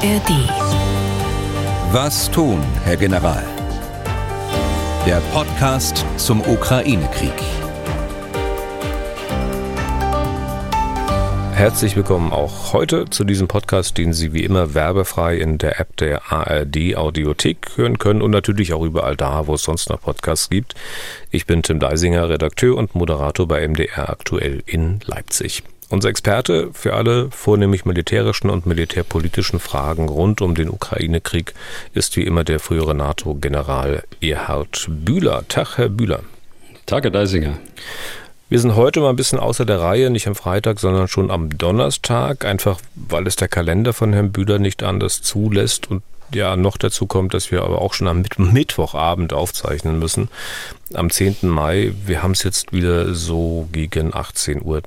ARD. Was tun, Herr General? Der Podcast zum Ukraine-Krieg. Herzlich willkommen auch heute zu diesem Podcast, den Sie wie immer werbefrei in der App der ARD Audiothek hören können und natürlich auch überall da, wo es sonst noch Podcasts gibt. Ich bin Tim Deisinger, Redakteur und Moderator bei MDR aktuell in Leipzig. Unser Experte für alle vornehmlich militärischen und militärpolitischen Fragen rund um den Ukraine-Krieg ist wie immer der frühere NATO-General Erhard Bühler. Tag, Herr Bühler. Tag, Herr Deisinger. Wir sind heute mal ein bisschen außer der Reihe, nicht am Freitag, sondern schon am Donnerstag, einfach weil es der Kalender von Herrn Bühler nicht anders zulässt und ja noch dazu kommt, dass wir aber auch schon am Mittwochabend aufzeichnen müssen, am 10. Mai. Wir haben es jetzt wieder so gegen 18.30 Uhr.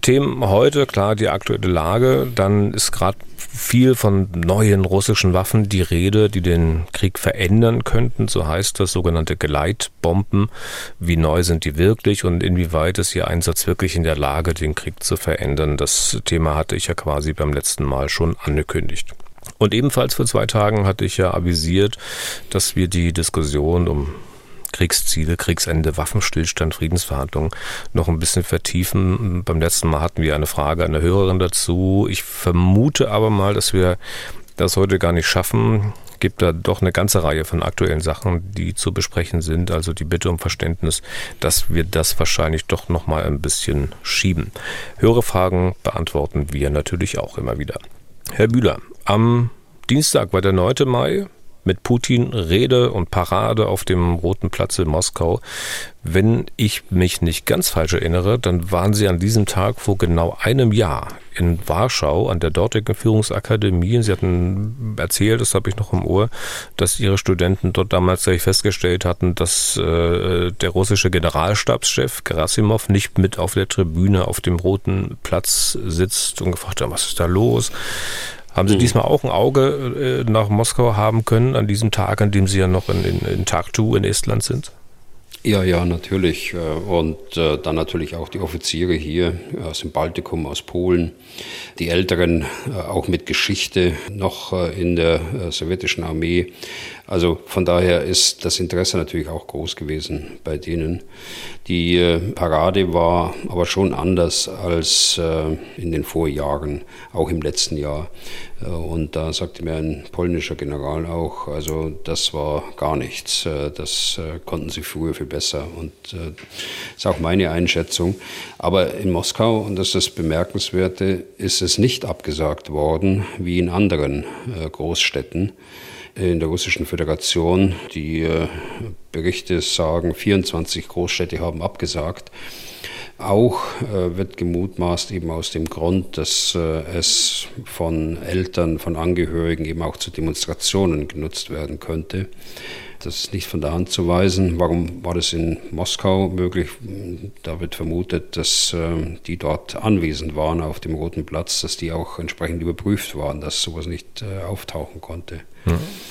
Themen heute, klar, die aktuelle Lage. Dann ist gerade viel von neuen russischen Waffen die Rede, die den Krieg verändern könnten. So heißt das sogenannte Gleitbomben. Wie neu sind die wirklich und inwieweit ist ihr Einsatz wirklich in der Lage, den Krieg zu verändern? Das Thema hatte ich ja quasi beim letzten Mal schon angekündigt. Und ebenfalls vor zwei Tagen hatte ich ja avisiert, dass wir die Diskussion um Kriegsziele, Kriegsende, Waffenstillstand, Friedensverhandlungen noch ein bisschen vertiefen. Beim letzten Mal hatten wir eine Frage einer Hörerin dazu. Ich vermute aber mal, dass wir das heute gar nicht schaffen. Gibt da doch eine ganze Reihe von aktuellen Sachen, die zu besprechen sind. Also die Bitte um Verständnis, dass wir das wahrscheinlich doch noch mal ein bisschen schieben. Höhere Fragen beantworten wir natürlich auch immer wieder. Herr Bühler, am Dienstag war der 9. Mai mit Putin Rede und Parade auf dem Roten Platz in Moskau. Wenn ich mich nicht ganz falsch erinnere, dann waren Sie an diesem Tag vor genau einem Jahr in Warschau an der dortigen Führungsakademie. Sie hatten erzählt, das habe ich noch im Ohr, dass Ihre Studenten dort damals festgestellt hatten, dass äh, der russische Generalstabschef Gerasimov nicht mit auf der Tribüne auf dem Roten Platz sitzt und gefragt hat, was ist da los? Haben Sie mhm. diesmal auch ein Auge äh, nach Moskau haben können, an diesem Tag, an dem Sie ja noch in, in, in Tartu in Estland sind? Ja, ja, natürlich. Äh, und äh, dann natürlich auch die Offiziere hier aus dem Baltikum, aus Polen, die Älteren auch mit Geschichte noch in der sowjetischen Armee. Also von daher ist das Interesse natürlich auch groß gewesen bei denen. Die äh, Parade war aber schon anders als äh, in den Vorjahren, auch im letzten Jahr. Äh, und da sagte mir ein polnischer General auch, also das war gar nichts. Das konnten sie früher viel besser. Und das ist auch meine Einschätzung. Aber in Moskau, und das ist das Bemerkenswerte, ist es nicht abgesagt worden wie in anderen Großstädten in der Russischen Föderation. Die äh, Berichte sagen, 24 Großstädte haben abgesagt. Auch äh, wird gemutmaßt eben aus dem Grund, dass äh, es von Eltern, von Angehörigen eben auch zu Demonstrationen genutzt werden könnte. Das ist nicht von der Hand zu weisen. Warum war das in Moskau möglich? Da wird vermutet, dass äh, die dort anwesend waren auf dem Roten Platz, dass die auch entsprechend überprüft waren, dass sowas nicht äh, auftauchen konnte.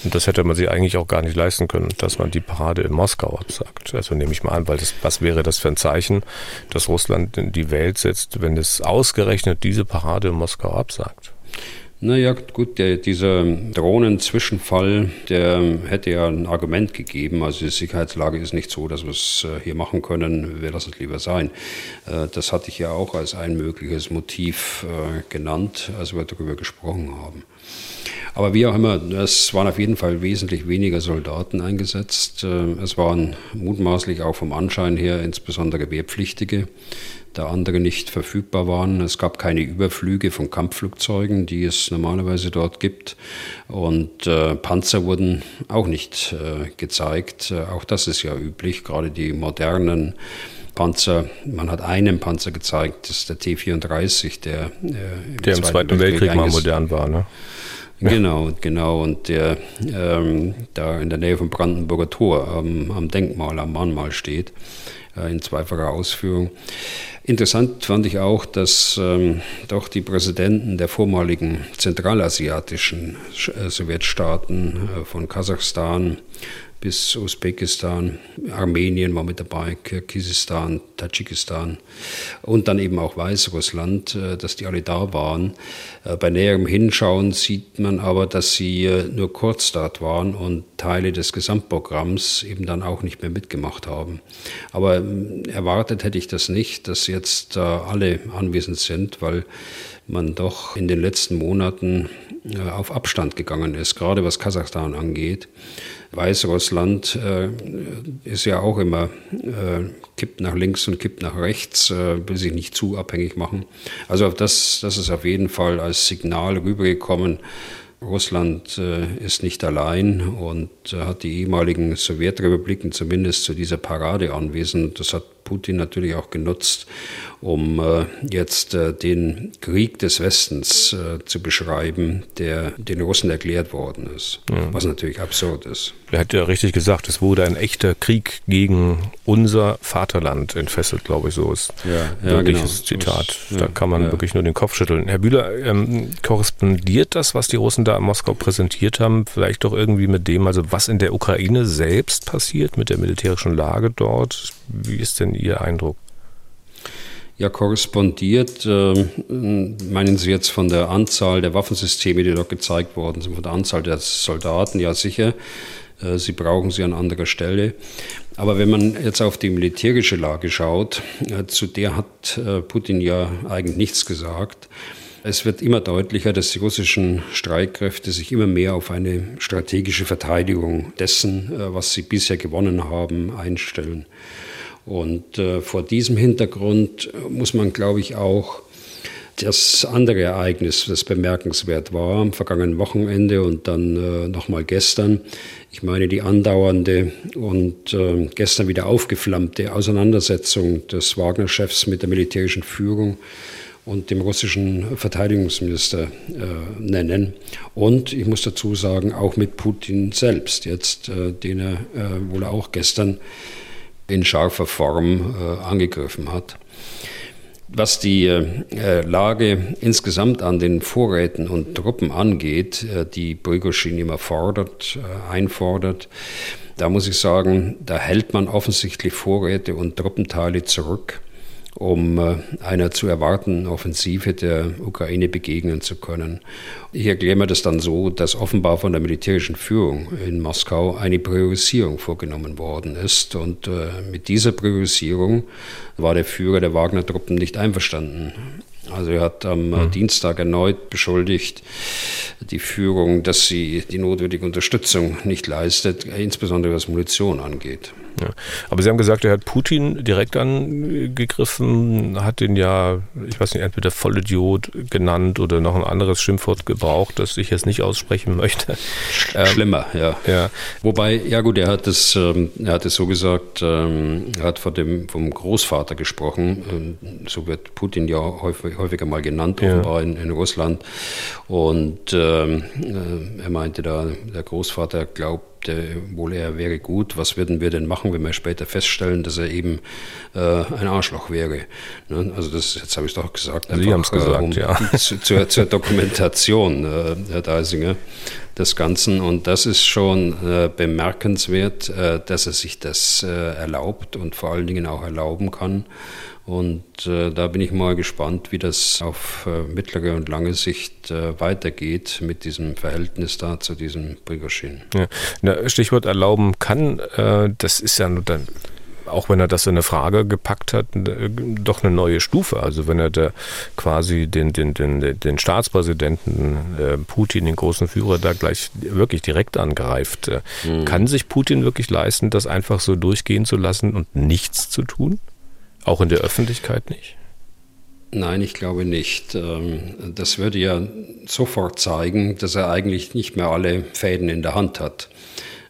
Und das hätte man sich eigentlich auch gar nicht leisten können, dass man die Parade in Moskau absagt. Also nehme ich mal an, weil das, was wäre das für ein Zeichen, dass Russland in die Welt setzt, wenn es ausgerechnet diese Parade in Moskau absagt? Naja, gut, der, dieser Drohnenzwischenfall, der hätte ja ein Argument gegeben. Also die Sicherheitslage ist nicht so, dass wir es äh, hier machen können. Wir lassen es lieber sein. Äh, das hatte ich ja auch als ein mögliches Motiv äh, genannt, als wir darüber gesprochen haben. Aber wie auch immer, es waren auf jeden Fall wesentlich weniger Soldaten eingesetzt. Es waren mutmaßlich auch vom Anschein her insbesondere Wehrpflichtige da andere nicht verfügbar waren. Es gab keine Überflüge von Kampfflugzeugen, die es normalerweise dort gibt. Und äh, Panzer wurden auch nicht äh, gezeigt. Äh, auch das ist ja üblich, gerade die modernen Panzer. Man hat einen Panzer gezeigt, das ist der T-34, der, äh, im, der im Zweiten, Weltkrieg, Weltkrieg mal modern war. Ne? Genau, genau. Und der ähm, da in der Nähe vom Brandenburger Tor am, am Denkmal, am Mahnmal steht, äh, in zweifacher Ausführung. Interessant fand ich auch, dass ähm, doch die Präsidenten der vormaligen zentralasiatischen äh, Sowjetstaaten äh, von Kasachstan, bis Usbekistan, Armenien war mit dabei, Kirgisistan, Tadschikistan und dann eben auch Weißrussland, äh, dass die alle da waren. Äh, bei näherem Hinschauen sieht man aber, dass sie äh, nur kurz dort waren und Teile des Gesamtprogramms eben dann auch nicht mehr mitgemacht haben. Aber ähm, erwartet hätte ich das nicht, dass jetzt alle anwesend sind, weil man doch in den letzten Monaten auf Abstand gegangen ist, gerade was Kasachstan angeht. Weißrussland äh, ist ja auch immer, äh, kippt nach links und kippt nach rechts, äh, will sich nicht zu abhängig machen. Also das, das ist auf jeden Fall als Signal rübergekommen. Russland ist nicht allein und hat die ehemaligen Sowjetrepubliken zumindest zu dieser Parade anwesend. Das hat Putin natürlich auch genutzt, um äh, jetzt äh, den Krieg des Westens äh, zu beschreiben, der den Russen erklärt worden ist, ja. was natürlich absurd ist. Er hat ja richtig gesagt, es wurde ein echter Krieg gegen unser Vaterland entfesselt, glaube ich, so ist ja, ja, wirkliches genau. Zitat. da kann man wirklich nur den Kopf schütteln. Herr Bühler, ähm, korrespondiert das, was die Russen da in Moskau präsentiert haben, vielleicht doch irgendwie mit dem, also was in der Ukraine selbst passiert, mit der militärischen Lage dort? Wie ist denn Ihr Eindruck? ja korrespondiert. Äh, meinen Sie jetzt von der Anzahl der Waffensysteme, die dort gezeigt worden sind, von der Anzahl der Soldaten? Ja, sicher. Äh, sie brauchen sie an anderer Stelle. Aber wenn man jetzt auf die militärische Lage schaut, äh, zu der hat äh, Putin ja eigentlich nichts gesagt. Es wird immer deutlicher, dass die russischen Streitkräfte sich immer mehr auf eine strategische Verteidigung dessen, was sie bisher gewonnen haben, einstellen. Und äh, vor diesem Hintergrund muss man, glaube ich, auch das andere Ereignis, das bemerkenswert war, am vergangenen Wochenende und dann äh, nochmal gestern, ich meine die andauernde und äh, gestern wieder aufgeflammte Auseinandersetzung des Wagner-Chefs mit der militärischen Führung und dem russischen Verteidigungsminister äh, nennen. Und ich muss dazu sagen, auch mit Putin selbst jetzt, äh, den er äh, wohl auch gestern in scharfer Form äh, angegriffen hat. Was die äh, Lage insgesamt an den Vorräten und Truppen angeht, äh, die Prigozhin immer fordert, einfordert, da muss ich sagen, da hält man offensichtlich Vorräte und Truppenteile zurück um äh, einer zu erwartenden Offensive der Ukraine begegnen zu können. Ich erkläre mir das dann so, dass offenbar von der militärischen Führung in Moskau eine Priorisierung vorgenommen worden ist. Und äh, mit dieser Priorisierung war der Führer der Wagner-Truppen nicht einverstanden. Also er hat am mhm. Dienstag erneut beschuldigt, die Führung, dass sie die notwendige Unterstützung nicht leistet, insbesondere was Munition angeht. Ja. Aber Sie haben gesagt, er hat Putin direkt angegriffen, hat ihn ja, ich weiß nicht, entweder Vollidiot genannt oder noch ein anderes Schimpfwort gebraucht, das ich jetzt nicht aussprechen möchte. Ähm, Schlimmer, ja. ja. Wobei, ja gut, er hat es, ähm, er hat es so gesagt, ähm, er hat von dem, vom Großvater gesprochen, so wird Putin ja häufig, häufiger mal genannt, offenbar ja. in, in, Russland. Und ähm, äh, er meinte da, der Großvater glaubt, wohl er wäre gut, was würden wir denn machen, wenn wir später feststellen, dass er eben äh, ein Arschloch wäre. Ne? Also das, jetzt habe ich doch gesagt. Sie haben es gesagt, äh, um, ja. Zu, zur, zur, Dokumentation, äh, Herr Deisinger, des Ganzen. Und das ist schon äh, bemerkenswert, äh, dass er sich das erlaubt und vor allen Dingen auch erlauben kann. Und äh, da bin ich mal gespannt, wie das auf äh, mittlere und lange Sicht äh, weitergeht mit diesem Verhältnis da zu diesem Prigozhin. Ja. Na, Stichwort erlauben kann, äh, das ist ja nur dann auch wenn er das in eine Frage gepackt hat, äh, doch eine neue Stufe. Also wenn er da quasi den, den, den, den Staatspräsidenten äh, Putin, den großen Führer, da gleich wirklich direkt angreift, äh, mhm. kann sich Putin wirklich leisten, das einfach so durchgehen zu lassen und nichts zu tun? Auch in der Öffentlichkeit nicht? Nein, ich glaube nicht. Ähm, das würde ja sofort zeigen, dass er eigentlich nicht mehr alle Fäden in der Hand hat.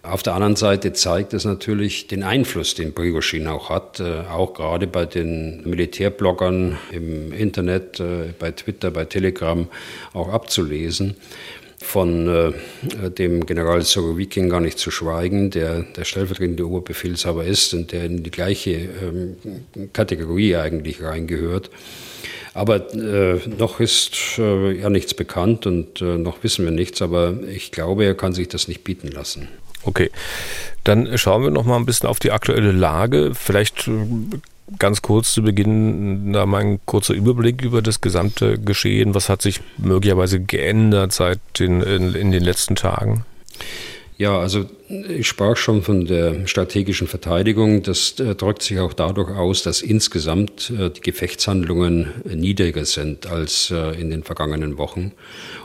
Auf der anderen Seite zeigt es natürlich den Einfluss, den Prigozhin auch hat, äh, auch gerade bei den Militärbloggern im Internet, äh, bei Twitter, bei Telegram auch abzulesen von äh, dem General Sorowikin gar nicht zu schweigen, der der stellvertretende Oberbefehlshaber ist und der in die gleiche ähm, Kategorie eigentlich reingehört. Aber äh, noch ist äh, ja nichts bekannt und äh, noch wissen wir nichts, aber ich glaube, er kann sich das nicht bieten lassen. Okay. Dann schauen wir noch mal ein bisschen auf die aktuelle Lage. Vielleicht äh, ganz kurz zu Beginn da mal ein kurzer Überblick über das gesamte Geschehen. Was hat sich möglicherweise geändert seit den, in, in den letzten Tagen? Ja, also ich sprach schon von der strategischen Verteidigung. Das äh, drückt sich auch dadurch aus, dass insgesamt äh, die Gefechtshandlungen niedriger sind als äh, in den vergangenen Wochen.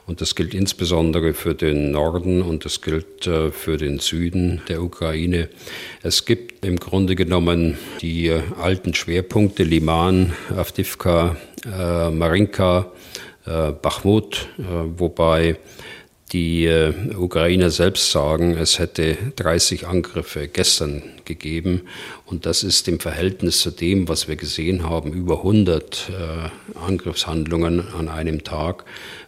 Und das gilt insbesondere für den Norden und das gilt äh, für den Süden der Ukraine. Es gibt im Grunde genommen die äh, alten Schwerpunkte Liman, Avdivka, äh, Marinka, Bachmut, wobei die äh, Ukrainer selbst sagen, es hätte 30 Angriffe gestern gegeben und das ist im Verhältnis zu dem, was wir gesehen haben, über 100 äh, Angriffshandlungen an einem Tag,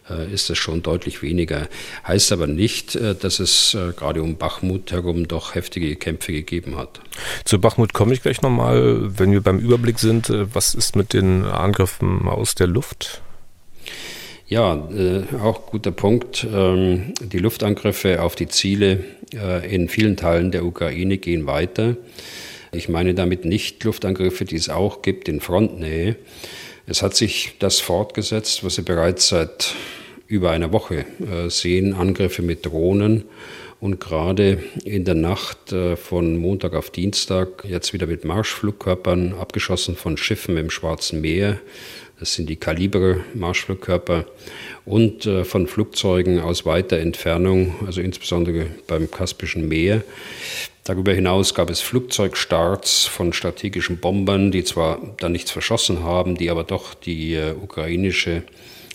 äh, ist das schon deutlich weniger. Heißt aber nicht, dass es gerade um Bachmut herum doch heftige Kämpfe gegeben hat. Zu Bachmut komme ich gleich nochmal, wenn wir beim Überblick sind. Was ist mit den Angriffen aus der Luft? Ja, äh, auch guter Punkt. Ähm, die Luftangriffe auf die Ziele äh, in vielen Teilen der Ukraine gehen weiter. Ich meine damit nicht Luftangriffe, die es auch gibt in Frontnähe. Es hat sich das fortgesetzt, was Sie bereits seit über einer Woche äh, sehen, Angriffe mit Drohnen und gerade in der Nacht äh, von Montag auf Dienstag jetzt wieder mit Marschflugkörpern abgeschossen von Schiffen im Schwarzen Meer das sind die Kaliber-Marschflugkörper und äh, von Flugzeugen aus weiter Entfernung, also insbesondere beim Kaspischen Meer. Darüber hinaus gab es Flugzeugstarts von strategischen Bombern, die zwar dann nichts verschossen haben, die aber doch die äh, ukrainische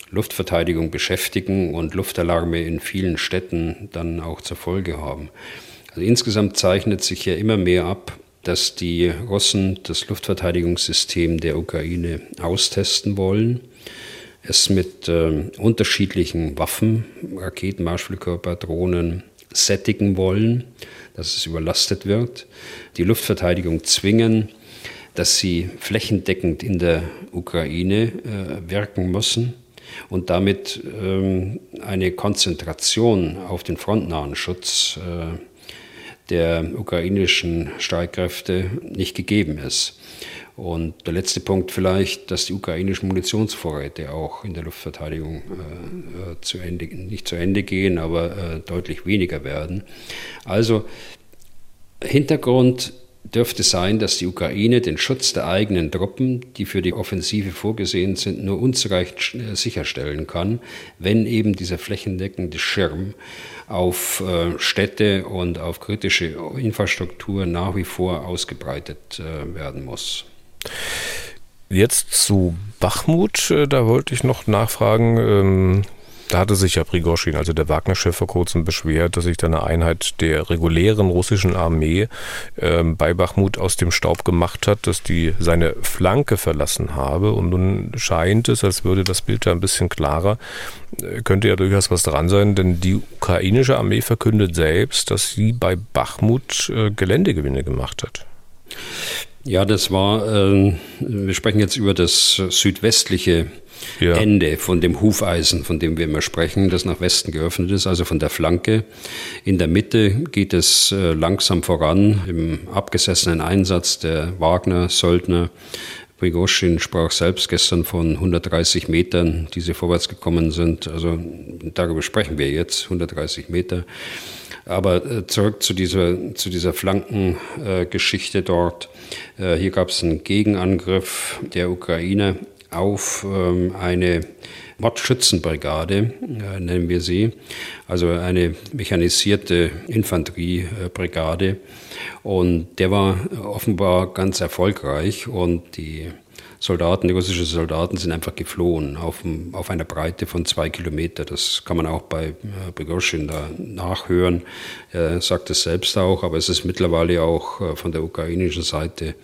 Luftverteidigung beschäftigen und Luftalarme in vielen Städten dann auch zur Folge haben. Also insgesamt zeichnet sich ja immer mehr ab, dass die Russen das Luftverteidigungssystem der Ukraine austesten wollen, es mit äh, unterschiedlichen Waffen, Raketen, Marschflugkörper, Drohnen sättigen wollen, dass es überlastet wird, die Luftverteidigung zwingen, dass sie flächendeckend in der Ukraine äh, wirken müssen und damit ähm, eine Konzentration auf den frontnahen Schutz äh, der ukrainischen Streitkräfte nicht gegeben ist. Und der letzte Punkt vielleicht, dass die ukrainischen Munitionsvorräte auch in der Luftverteidigung äh, äh, zu Ende, nicht zu Ende gehen, aber äh, deutlich weniger werden. Also Hintergrund dürfte sein, dass die Ukraine den Schutz der eigenen Truppen, die für die Offensive vorgesehen sind, nur unzureichend äh, sicherstellen kann, wenn eben dieser flächendeckende Schirm auf äh, Städte und auf kritische Infrastruktur nach wie vor ausgebreitet äh, werden muss. Jetzt zu Bachmut, da wollte ich noch nachfragen. Da hatte sich ja Prigozhin, also der Wagner-Chef, vor kurzem beschwert, dass sich da eine Einheit der regulären russischen Armee äh, bei Bachmut aus dem Staub gemacht hat, dass die seine Flanke verlassen habe. Und nun scheint es, als würde das Bild da ein bisschen klarer. Äh, könnte ja durchaus was dran sein, denn die ukrainische Armee verkündet selbst, dass sie bei Bachmut äh, Geländegewinne gemacht hat. Ja, das war, äh, wir sprechen jetzt über das südwestliche ja. Ende von dem Hufeisen, von dem wir immer sprechen, das nach Westen geöffnet ist, also von der Flanke. In der Mitte geht es äh, langsam voran im abgesessenen Einsatz der Wagner-Söldner. Prigozhin sprach selbst gestern von 130 Metern, die sie vorwärts gekommen sind. Also darüber sprechen wir jetzt, 130 Meter. Aber äh, zurück zu dieser, zu dieser Flankengeschichte dort. Äh, hier gab es einen Gegenangriff der Ukraine auf ähm, eine Mordschützenbrigade, äh, nennen wir sie, also eine mechanisierte Infanteriebrigade. Und der war offenbar ganz erfolgreich und die Soldaten, die russischen Soldaten sind einfach geflohen auf, auf einer Breite von zwei Kilometer. Das kann man auch bei äh, Begoshin da nachhören. Er sagt es selbst auch, aber es ist mittlerweile auch äh, von der ukrainischen Seite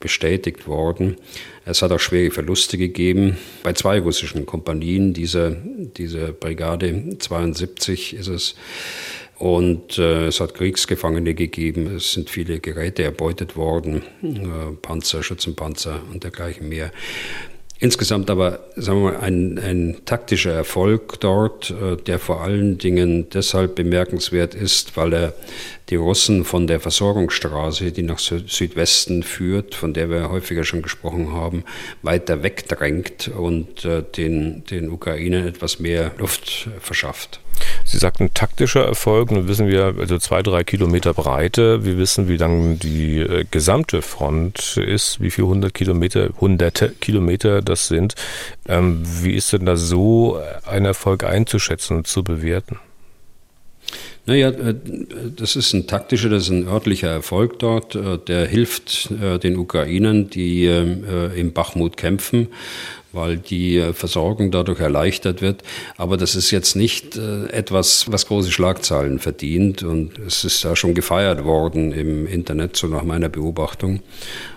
bestätigt worden. Es hat auch schwere Verluste gegeben bei zwei russischen Kompanien dieser, dieser Brigade 72 ist es. Und äh, es hat Kriegsgefangene gegeben, es sind viele Geräte erbeutet worden, äh, Panzer, Schützenpanzer und dergleichen mehr. Insgesamt aber, sagen wir mal, ein, ein taktischer Erfolg dort, äh, der vor allen Dingen deshalb bemerkenswert ist, weil er die Russen von der Versorgungsstraße, die nach Südwesten führt, von der wir häufiger schon gesprochen haben, weiter wegdrängt und äh, den, den Ukrainern etwas mehr Luft verschafft. Sie sagten taktischer Erfolg. Nun wissen wir, also zwei, drei Kilometer Breite. Wir wissen, wie lang die äh, gesamte Front ist, wie viele hundert Kilometer, hunderte Kilometer das sind. Ähm, wie ist denn da so ein Erfolg einzuschätzen und zu bewerten? Naja, äh, das ist ein taktischer, das ist ein örtlicher Erfolg dort. Äh, der hilft äh, den Ukrainern, die im Bachmut kämpfen weil die äh, Versorgung dadurch erleichtert wird. Aber das ist jetzt nicht äh, etwas, was große Schlagzeilen verdient. Und es ist ja schon gefeiert worden im Internet, so nach meiner Beobachtung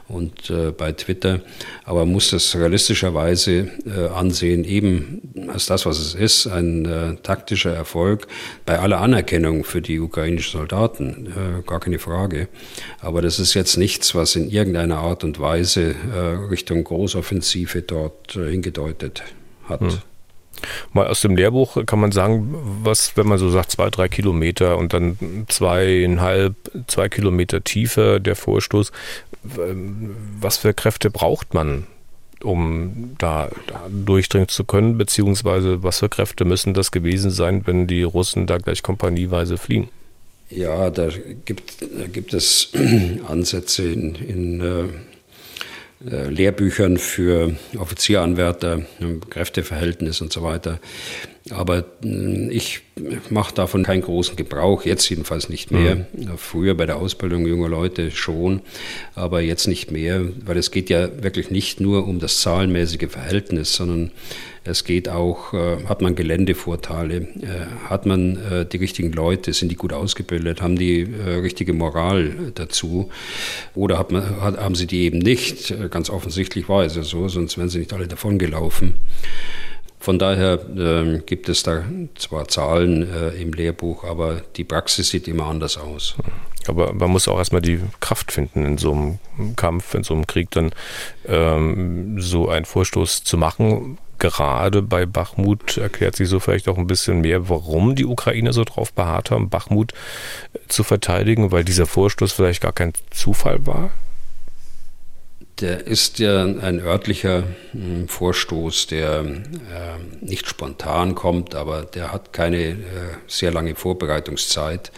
und äh, bei Twitter. Aber man muss das realistischerweise äh, ansehen, eben als das, was es ist, ein äh, taktischer Erfolg bei aller Anerkennung für die ukrainischen Soldaten, äh, gar keine Frage. Aber das ist jetzt nichts, was in irgendeiner Art und Weise äh, Richtung Großoffensive dort äh, hingedeutet hat. Hm. Mal aus dem Lehrbuch kann man sagen, was, wenn man so sagt, zwei, drei Kilometer und dann zweieinhalb, zwei Kilometer tiefer der Vorstoß, was für Kräfte braucht man, um da, da, durchdringen zu können, beziehungsweise was für Kräfte müssen das gewesen sein, wenn die Russen da gleich kompanieweise fliehen? Ja, da gibt, da gibt es Ansätze in, in äh, Lehrbüchern für Offizieranwärter, Kräfteverhältnis und so weiter. Aber äh, ich mache davon keinen großen Gebrauch, jetzt jedenfalls nicht mehr. Mhm. Früher bei der Ausbildung junger Leute schon, aber jetzt nicht mehr, weil es geht ja wirklich nicht nur um das zahlenmäßige Verhältnis, sondern es geht auch, äh, hat man Geländevorteile, äh, hat man äh, die richtigen Leute, sind die gut ausgebildet, haben die richtige Moral dazu oder hat man, hat, haben sie die eben nicht? Ganz offensichtlich war es ja so, sonst wären sie nicht alle davongelaufen. Von daher äh, gibt es da zwar Zahlen äh, im Lehrbuch, aber die Praxis sieht immer anders aus. Aber man muss auch erstmal die Kraft finden, in so einem Kampf, in so einem Krieg dann ähm, so einen Vorstoß zu machen gerade bei Bachmut erklärt sich so vielleicht auch ein bisschen mehr, warum die Ukrainer so drauf beharrt haben, Bachmut äh, zu verteidigen, weil dieser Vorstoß vielleicht gar kein Zufall war? Der ist ja ein örtlicher hm, Vorstoß, der äh, nicht spontan kommt, aber der hat keine äh, sehr lange Vorbereitungszeit.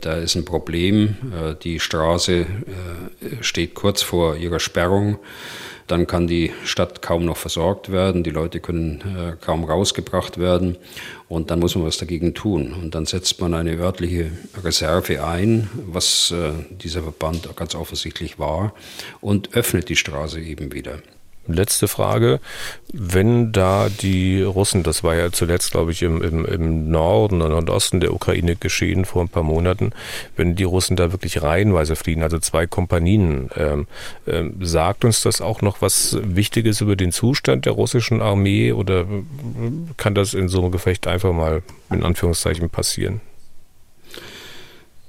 Da ist ein Problem. Äh, die Straße steht kurz vor ihrer Sperrung. Dann kann die Stadt kaum noch versorgt werden, die Leute können äh, kaum rausgebracht werden und dann muss man was dagegen tun. Und dann setzt man eine örtliche Reserve ein, was äh, dieser Verband ganz offensichtlich war, und öffnet die Straße eben wieder. Letzte Frage. Wenn da die Russen, das war ja zuletzt, glaube ich, im, im, im Norden und Nordosten der Ukraine geschehen vor ein paar Monaten, wenn die Russen da wirklich reihenweise fliehen, also zwei Kompanien, ähm, ähm, sagt uns das auch noch was Wichtiges über den Zustand der russischen Armee oder kann das in so einem Gefecht einfach mal in Anführungszeichen passieren?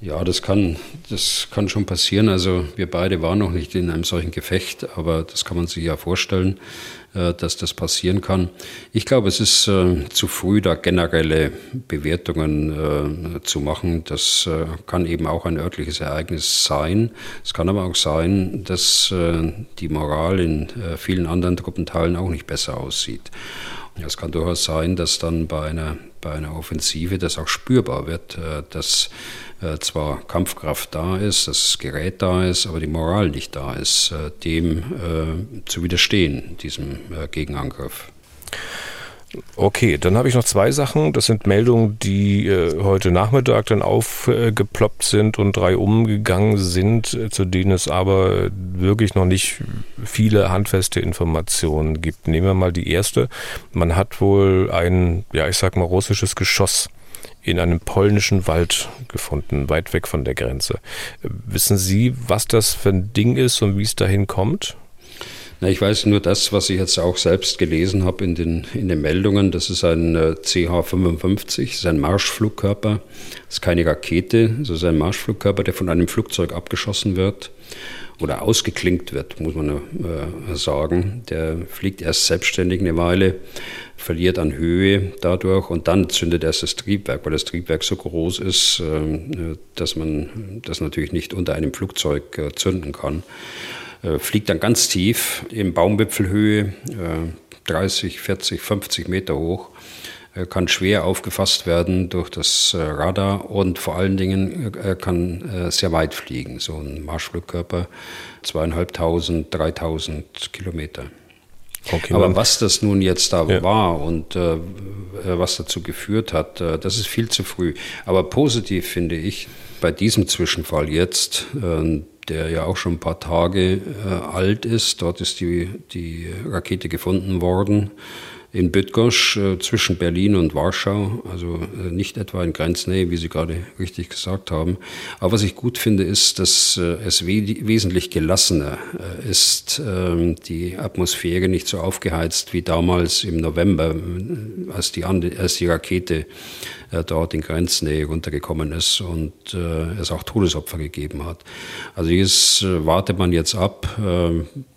Ja, das kann, das kann schon passieren. Also wir beide waren noch nicht in einem solchen Gefecht, aber das kann man sich ja vorstellen, äh, dass das passieren kann. Ich glaube, es ist äh, zu früh, da generelle Bewertungen äh, zu machen. Das kann eben auch ein örtliches Ereignis sein. Es kann aber auch sein, dass die Moral in vielen anderen Truppenteilen auch nicht besser aussieht. Es kann durchaus sein, dass dann bei einer, bei einer Offensive das auch spürbar wird, dass zwar Kampfkraft da ist, das Gerät da ist, aber die Moral nicht da ist, äh, dem äh, zu widerstehen, diesem Gegenangriff. Okay, dann habe ich noch zwei Sachen. Das sind Meldungen, die äh, heute Nachmittag dann aufgeploppt sind und drei umgegangen sind, zu denen es aber wirklich noch nicht viele handfeste Informationen gibt. Nehmen wir mal die erste. Man hat wohl ein, ja, ich sag mal, russisches Geschoss in einem polnischen Wald gefunden, weit weg von der Grenze. Wissen Sie, was das für ein Ding ist und wie es dahin kommt? Na, ich weiß nur das, was ich jetzt auch selbst gelesen habe in den, in den Meldungen. Das ist ein äh, CH-55, das ist ein Marschflugkörper. Das ist keine Rakete, das ist ein Marschflugkörper, der von einem Flugzeug abgeschossen wird oder ausgeklinkt wird, muss man äh, sagen. Der fliegt erst selbstständig eine Weile, verliert an Höhe dadurch und dann zündet erst das Triebwerk, weil das Triebwerk so groß ist, äh, dass man das natürlich nicht unter einem Flugzeug äh, zünden kann. Äh, fliegt dann ganz tief in Baumwipfelhöhe, 30, 40, 50 Meter hoch kann schwer aufgefasst werden durch das Radar und vor allen Dingen er kann sehr weit fliegen. So ein Marschflugkörper zweieinhalbtausend, dreitausend Kilometer. Okay, Aber was das nun jetzt da ja. war und äh, was dazu geführt hat, äh, das ist viel zu früh. Aber positiv finde ich bei diesem Zwischenfall jetzt, äh, der ja auch schon ein paar Tage äh, alt ist, dort ist die, die Rakete gefunden worden in Bydgoszcz äh, zwischen Berlin und Warschau, also äh, nicht etwa in Grenznähe, wie Sie gerade richtig gesagt haben. Aber was ich gut finde, ist, dass äh, es we wesentlich gelassener äh, ist, ähm, die Atmosphäre nicht so aufgeheizt wie damals im November, als die, als die Rakete dort in Grenznähe runtergekommen ist und es auch Todesopfer gegeben hat. Also jetzt wartet man jetzt ab,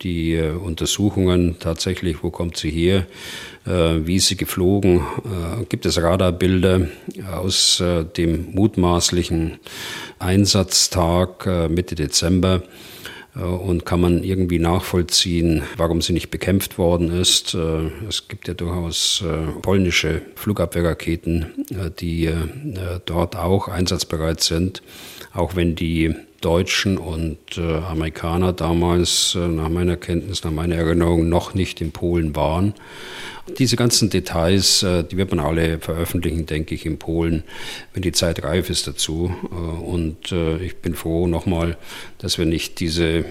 die Untersuchungen tatsächlich, wo kommt sie her, äh, wie ist sie geflogen? Äh, gibt es Radarbilder aus äh, dem mutmaßlichen Einsatztag Mitte Dezember? Und kann man irgendwie nachvollziehen, warum sie nicht bekämpft worden ist. Es gibt ja durchaus polnische Flugabwehrraketen, die dort auch einsatzbereit sind, auch wenn die Deutschen und Amerikaner damals nach meiner Kenntnis, nach meiner Erinnerung noch nicht in Polen waren. Diese ganzen Details, äh, die wird man alle veröffentlichen, denke ich, in Polen, wenn die Zeit reif ist dazu. Äh, und äh, ich bin froh nochmal, dass wir nicht diese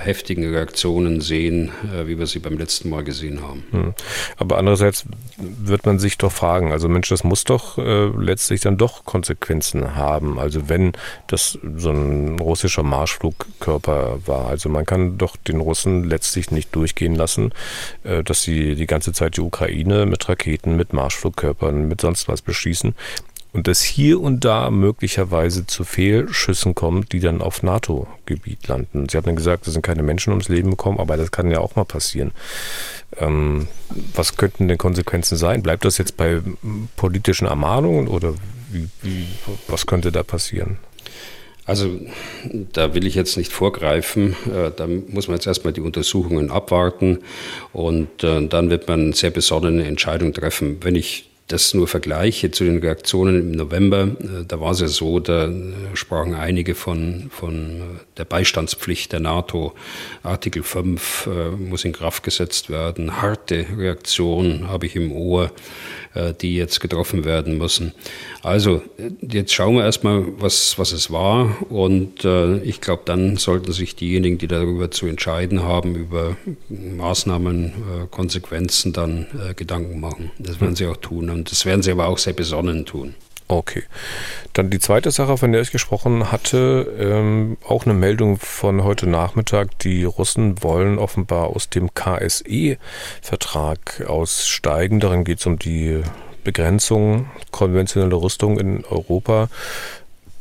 heftigen Reaktionen sehen, wie wir sie beim letzten Mal gesehen haben. Hm. Aber andererseits wird man sich doch fragen, also Mensch, das muss doch letztlich dann doch Konsequenzen haben. Also wenn das so ein russischer Marschflugkörper war. Also man kann doch den Russen letztlich nicht durchgehen lassen, dass sie die ganze Zeit die Ukraine Ukraine mit Raketen, mit Marschflugkörpern, mit sonst was beschießen. Und dass hier und da möglicherweise zu Fehlschüssen kommt, die dann auf NATO-Gebiet landen. Sie haben dann gesagt, es sind keine Menschen ums Leben gekommen, aber das kann ja auch mal passieren. Ähm, was könnten denn Konsequenzen sein? Bleibt das jetzt bei politischen Ermahnungen oder wie, wie, was könnte da passieren? Also da will ich jetzt nicht vorgreifen. Äh, da muss man jetzt erstmal die Untersuchungen abwarten und äh, dann wird man sehr besonnene Entscheidung treffen. Wenn ich das nur vergleiche zu den Reaktionen im November, äh, da war es ja so, da sprachen einige von, von der Beistandspflicht der NATO. Artikel 5 muss in Kraft gesetzt werden. Harte Reaktion habe ich im Ohr. Äh, die jetzt getroffen werden müssen. Also jetzt schauen wir erstmal, was, was es war und äh, ich glaube, dann sollten sich diejenigen, die darüber zu entscheiden haben, über Maßnahmen, äh, Konsequenzen dann äh, Gedanken machen. Das werden sie auch tun und das werden sie aber auch sehr besonnen tun. Okay. Dann die zweite Sache, von der ich gesprochen hatte, ähm, auch eine Meldung von heute Nachmittag. Die Russen wollen offenbar aus dem KSE-Vertrag aussteigen. Darin geht es um die Begrenzung konventioneller Rüstung in Europa.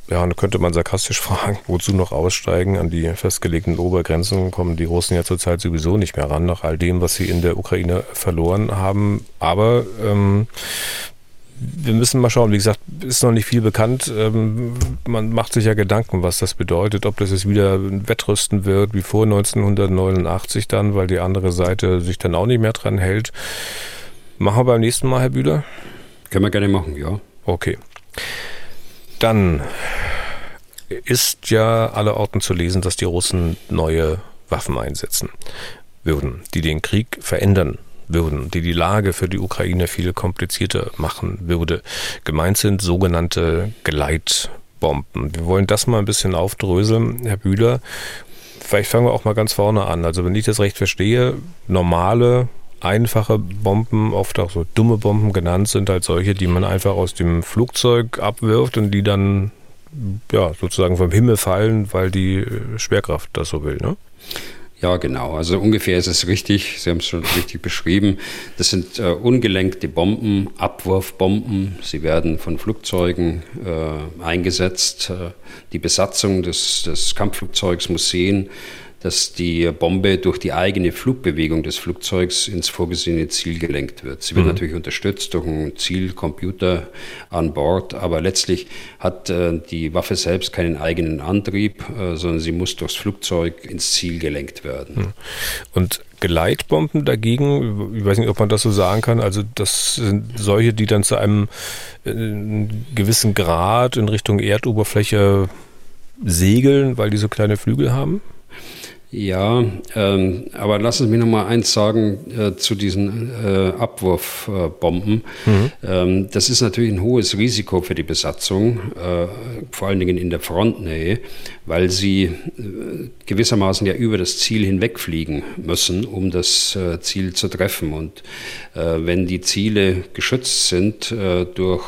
Ja, da könnte man sarkastisch fragen, wozu noch aussteigen? An die festgelegten Obergrenzen kommen die Russen ja zurzeit sowieso nicht mehr ran, nach all dem, was sie in der Ukraine verloren haben. Aber ähm, wir müssen mal schauen. Wie gesagt, ist noch nicht viel bekannt. Ähm, man macht sich ja Gedanken, was das bedeutet, ob das jetzt wieder ein Wettrüsten wird, wie vor 1989 dann, weil die andere Seite sich dann auch nicht mehr dran hält. Machen wir beim nächsten Mal, Herr Bühler? Können wir gerne machen, ja. Okay. Dann ist ja aller Orten zu lesen, dass die Russen neue Waffen einsetzen würden, die den Krieg verändern würden, die die Lage für die Ukraine viel komplizierter machen würde. Gemeint sind sogenannte Gleitbomben. Wir wollen das mal ein bisschen aufdröseln, Herr Bühler. Vielleicht fangen wir auch mal ganz vorne an. Also wenn ich das recht verstehe, normale einfache Bomben, oft auch so dumme Bomben genannt, sind halt solche, die man einfach aus dem Flugzeug abwirft und die dann ja sozusagen vom Himmel fallen, weil die Schwerkraft das so will. Ne? Ja, genau. Also ungefähr ist es richtig. Sie haben es schon richtig beschrieben. Das sind äh, ungelenkte Bomben, Abwurfbomben. Sie werden von Flugzeugen äh, eingesetzt. Äh, die Besatzung des, des Kampfflugzeugs muss sehen, dass die Bombe durch die eigene Flugbewegung des Flugzeugs ins vorgesehene Ziel gelenkt wird. Sie wird mhm. natürlich unterstützt durch einen Zielcomputer an Bord, aber letztlich hat äh, die Waffe selbst keinen eigenen Antrieb, äh, sondern sie muss durchs Flugzeug ins Ziel gelenkt werden. Mhm. Und Gleitbomben dagegen, ich weiß nicht, ob man das so sagen kann, also das sind solche, die dann zu einem äh, gewissen Grad in Richtung Erdoberfläche segeln, weil die so kleine Flügel haben? Ja, ähm, aber lassen Sie mich noch mal eins sagen äh, zu diesen äh, Abwurfbomben. Mhm. Ähm, das ist natürlich ein hohes Risiko für die Besatzung, äh, vor allen Dingen in der Frontnähe, weil sie äh, gewissermaßen ja über das Ziel hinwegfliegen müssen, um das äh, Ziel zu treffen. Und äh, wenn die Ziele geschützt sind durch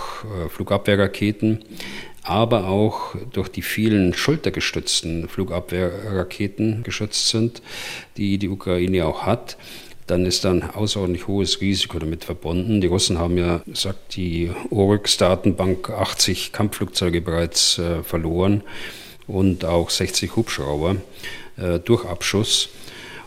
Flugabwehrraketen, aber auch durch die vielen schultergestützten Flugabwehrraketen geschützt sind, die die Ukraine auch hat, dann ist da ein außerordentlich hohes Risiko damit verbunden. Die Russen haben ja, sagt die Oryx-Datenbank, 80 Kampfflugzeuge bereits äh, verloren und auch 60 Hubschrauber äh, durch Abschuss.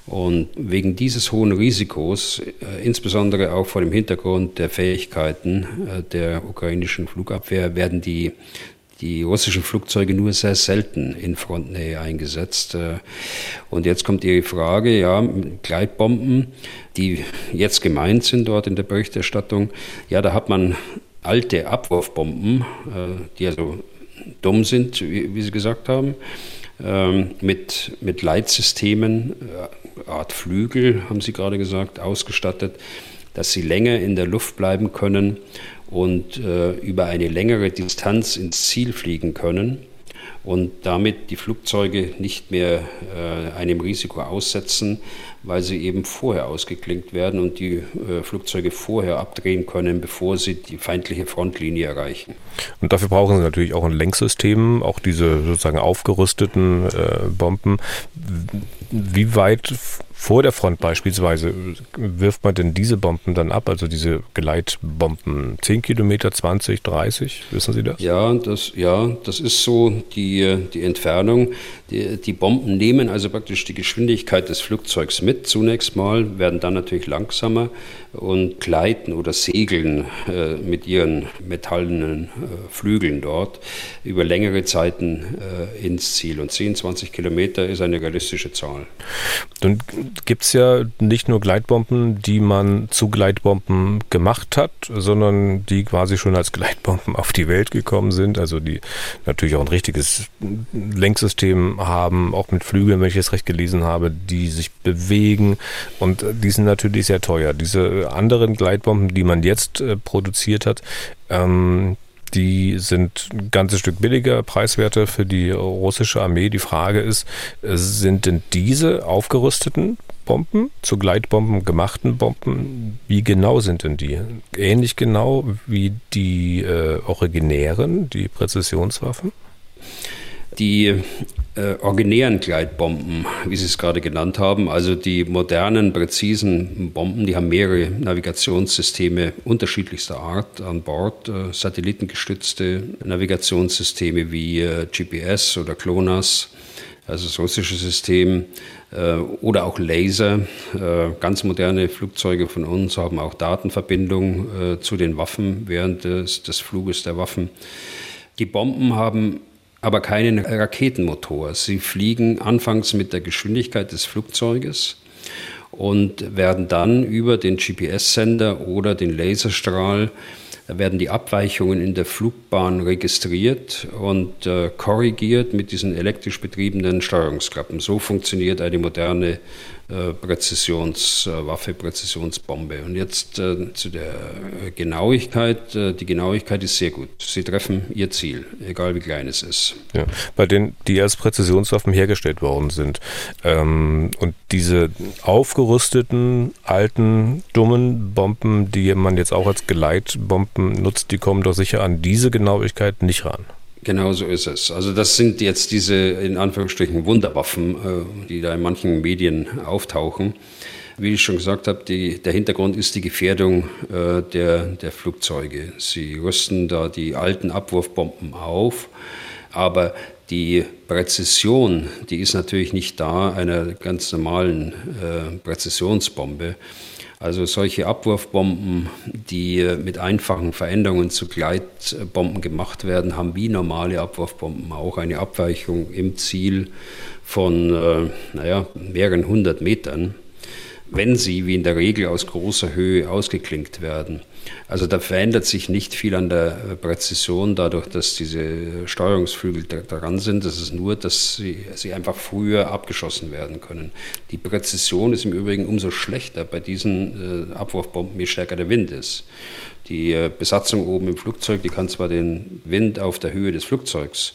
Und wegen dieses hohen Risikos, äh, insbesondere auch vor dem Hintergrund der Fähigkeiten äh, der ukrainischen Flugabwehr, werden die die russischen Flugzeuge nur sehr selten in Frontnähe eingesetzt. Äh, und jetzt kommt die Frage, ja, Gleitbomben, die jetzt gemeint sind dort in der Berichterstattung, ja, da hat man alte Abwurfbomben, äh, die also dumm sind, wie, Sie gesagt haben, ähm, mit, mit Leitsystemen, äh, Art Flügel, haben Sie gerade gesagt, ausgestattet, dass sie länger in der Luft bleiben können und äh, über eine längere Distanz ins Ziel fliegen können und damit die Flugzeuge nicht mehr äh, einem Risiko aussetzen, weil sie eben vorher ausgeklinkt werden und die äh, Flugzeuge vorher abdrehen können, bevor sie die feindliche Frontlinie erreichen. Und dafür brauchen sie natürlich auch ein Lenksystem, auch diese sozusagen aufgerüsteten äh, Bomben. Wie weit vor der Front beispielsweise, wirft man denn diese Bomben dann ab, also diese Gleitbomben? 10 Kilometer, 20, 30, wissen Sie das? Ja, das, ja, das ist so die, die Entfernung. Die, die Bomben nehmen also praktisch die Geschwindigkeit des Flugzeugs mit zunächst mal, werden dann natürlich langsamer und gleiten oder segeln äh, mit ihren metallenen äh, Flügeln dort über längere Zeiten äh, ins Ziel. Und 10, 20 Kilometer ist eine realistische Zahl. Dann gibt es ja nicht nur Gleitbomben, die man zu Gleitbomben gemacht hat, sondern die quasi schon als Gleitbomben auf die Welt gekommen sind. Also die natürlich auch ein richtiges Lenksystem haben, auch mit Flügeln, wenn ich es recht gelesen habe, die sich bewegen. Und die sind natürlich sehr teuer. Diese anderen Gleitbomben, die man jetzt äh, produziert hat, ähm, die sind ein ganzes Stück billiger, preiswerter für die russische Armee. Die Frage ist, sind denn diese aufgerüsteten Bomben zu Gleitbomben gemachten Bomben, wie genau sind denn die? Ähnlich genau wie die äh, originären, die Präzisionswaffen? Die äh, originären Gleitbomben, wie Sie es gerade genannt haben, also die modernen, präzisen Bomben, die haben mehrere Navigationssysteme unterschiedlichster Art an Bord, äh, satellitengestützte Navigationssysteme wie äh, GPS oder GLONASS, also das russische System, äh, oder auch Laser. Äh, ganz moderne Flugzeuge von uns haben auch Datenverbindung äh, zu den Waffen während des, des Fluges der Waffen. Die Bomben haben aber keinen Raketenmotor. Sie fliegen anfangs mit der Geschwindigkeit des Flugzeuges und werden dann über den GPS-Sender oder den Laserstrahl da werden die Abweichungen in der Flugbahn registriert und äh, korrigiert mit diesen elektrisch betriebenen Steuerungsklappen. So funktioniert eine moderne äh, Präzisionswaffe, Präzisionsbombe. Und jetzt äh, zu der Genauigkeit. Äh, die Genauigkeit ist sehr gut. Sie treffen ihr Ziel, egal wie klein es ist. Ja, bei denen, die als Präzisionswaffen hergestellt worden sind. Ähm, und diese aufgerüsteten, alten, dummen Bomben, die man jetzt auch als Geleitbomben nutzt, die kommen doch sicher an diese Genauigkeit nicht ran. Genau so ist es. Also das sind jetzt diese in Anführungsstrichen Wunderwaffen, äh, die da in manchen Medien auftauchen. Wie ich schon gesagt habe, die, der Hintergrund ist die Gefährdung äh, der, der Flugzeuge. Sie rüsten da die alten Abwurfbomben auf, aber Die Präzision, die ist natürlich nicht da einer ganz normalen äh, Präzisionsbombe. Also solche Abwurfbomben, die mit einfachen Veränderungen zu Gleitbomben gemacht werden, haben wie normale Abwurfbomben auch eine Abweichung im Ziel von äh, naja, mehreren hundert Metern wenn sie wie in der Regel aus großer Höhe ausgeklinkt werden. Also da verändert sich nicht viel an der Präzision dadurch, dass diese Steuerungsflügel daran sind. Das ist nur, dass sie, sie einfach früher abgeschossen werden können. Die Präzision ist im Übrigen umso schlechter bei diesen äh, Abwurfbomben, je stärker der Wind ist. Die äh, Besatzung oben im Flugzeug, die kann zwar den Wind auf der Höhe des Flugzeugs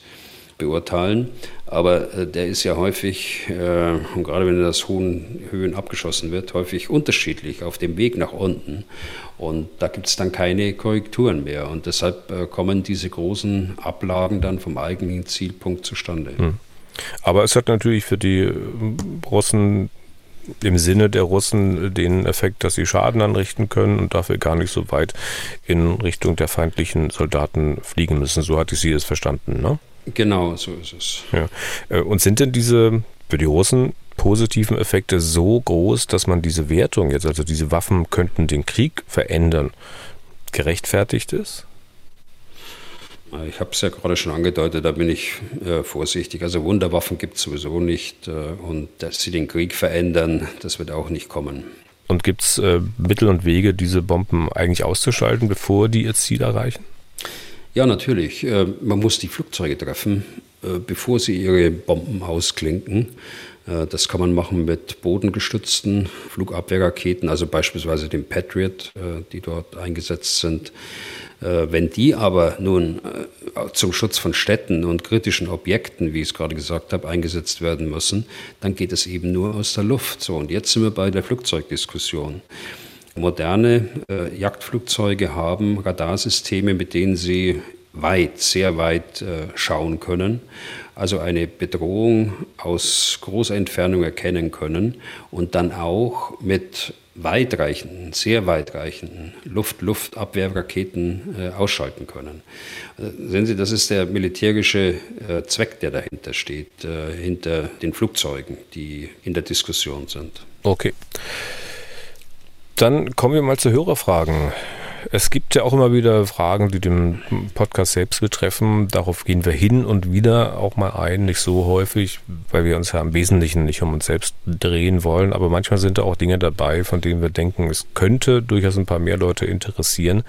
beurteilen. Aber äh, der ist ja häufig, äh, und gerade wenn er aus hohen Höhen abgeschossen wird, häufig unterschiedlich auf dem Weg nach unten. Und da gibt es dann keine Korrekturen mehr. Und deshalb äh, kommen diese großen Ablagen dann vom eigentlichen Zielpunkt zustande. Hm. Aber es hat natürlich für die äh, Russen im Sinne der Russen den Effekt, dass sie Schaden anrichten können und dafür gar nicht so weit in Richtung der feindlichen Soldaten fliegen müssen. So hatte ich Sie es verstanden, ne? Genau, so ist es. Ja. Äh, und sind denn diese für die Russen positiven Effekte so groß, dass man diese Wertung jetzt, also diese Waffen könnten den Krieg verändern, gerechtfertigt ist? Ich habe es ja gerade schon angedeutet, da bin ich äh, vorsichtig. Also Wunderwaffen gibt es sowieso nicht äh, und dass sie den Krieg verändern, das wird auch nicht kommen. Und gibt es äh, Mittel und Wege, diese Bomben eigentlich auszuschalten, bevor die ihr Ziel erreichen? Ja, natürlich. Äh, man muss die Flugzeuge treffen, äh, bevor sie ihre Bomben ausklinken. Äh, das kann man machen mit bodengestützten Flugabwehrraketen, also beispielsweise dem Patriot, die dort eingesetzt sind. Wenn die aber nun zum Schutz von Städten und kritischen Objekten, wie ich es gerade gesagt habe, eingesetzt werden müssen, dann geht es eben nur aus der Luft. So, und jetzt sind wir bei der Flugzeugdiskussion. Moderne äh, Jagdflugzeuge haben Radarsysteme, mit denen sie weit, sehr weit äh, schauen können, also eine Bedrohung aus großer Entfernung erkennen können und dann auch mit weitreichenden, sehr weitreichenden Luft-Luft-Abwehrraketen äh, ausschalten können. Äh, sehen Sie, das ist der militärische äh, Zweck, der dahinter steht, äh, hinter den Flugzeugen, die in der Diskussion sind. Okay. Dann kommen wir mal zu Hörerfragen. Es gibt ja auch immer wieder Fragen, die den Podcast selbst betreffen. Darauf gehen wir hin und wieder auch mal ein, nicht so häufig, weil wir uns ja im Wesentlichen nicht um uns selbst drehen wollen. Aber manchmal sind da auch Dinge dabei, von denen wir denken, es könnte durchaus ein paar mehr Leute interessieren.